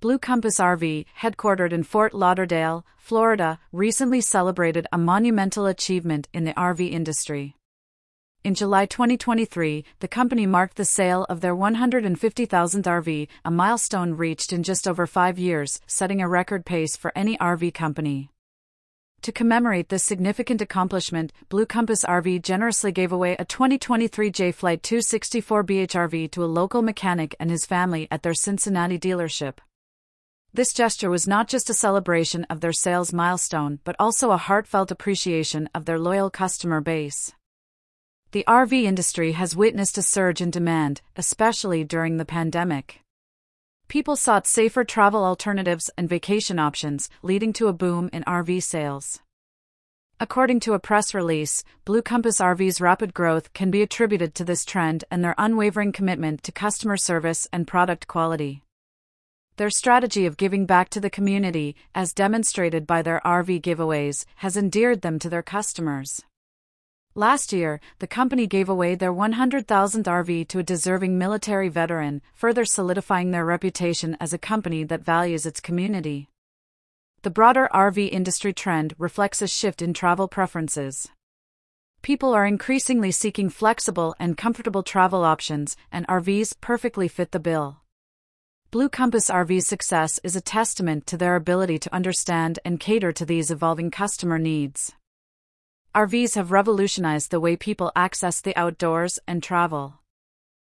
Blue Compass RV, headquartered in Fort Lauderdale, Florida, recently celebrated a monumental achievement in the RV industry. In July 2023, the company marked the sale of their 150,000th RV, a milestone reached in just over five years, setting a record pace for any RV company. To commemorate this significant accomplishment, Blue Compass RV generously gave away a 2023 Jay Flight 264 BHRV to a local mechanic and his family at their Cincinnati dealership. This gesture was not just a celebration of their sales milestone, but also a heartfelt appreciation of their loyal customer base. The RV industry has witnessed a surge in demand, especially during the pandemic. People sought safer travel alternatives and vacation options, leading to a boom in RV sales. According to a press release, Blue Compass RV's rapid growth can be attributed to this trend and their unwavering commitment to customer service and product quality. Their strategy of giving back to the community, as demonstrated by their RV giveaways, has endeared them to their customers. Last year, the company gave away their 100,000th RV to a deserving military veteran, further solidifying their reputation as a company that values its community. The broader RV industry trend reflects a shift in travel preferences. People are increasingly seeking flexible and comfortable travel options, and RVs perfectly fit the bill. Blue Compass RV's success is a testament to their ability to understand and cater to these evolving customer needs. RVs have revolutionized the way people access the outdoors and travel.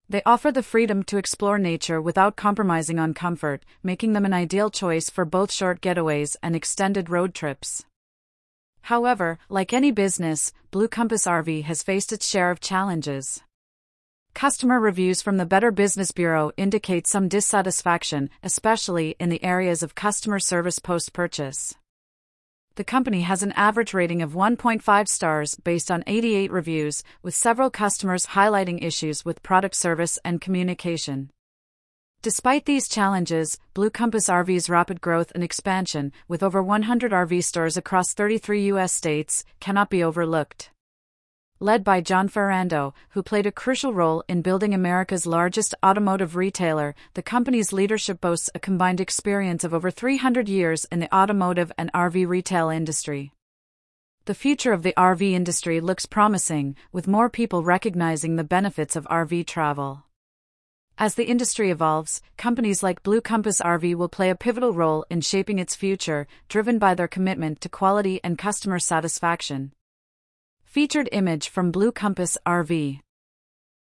They offer the freedom to explore nature without compromising on comfort, making them an ideal choice for both short getaways and extended road trips. However, like any business, Blue Compass RV has faced its share of challenges. Customer reviews from the Better Business Bureau indicate some dissatisfaction, especially in the areas of customer service post purchase. The company has an average rating of 1.5 stars based on 88 reviews, with several customers highlighting issues with product service and communication. Despite these challenges, Blue Compass RV's rapid growth and expansion, with over 100 RV stores across 33 U.S. states, cannot be overlooked led by Jon Ferrando, who played a crucial role in building America's largest automotive retailer, the company's leadership boasts a combined experience of over 300 years in the automotive and RV retail industry. The future of the RV industry looks promising, with more people recognizing the benefits of RV travel. As the industry evolves, companies like Blue Compass RV will play a pivotal role in shaping its future, driven by their commitment to quality and customer satisfaction. Featured image from Blue Compass RV.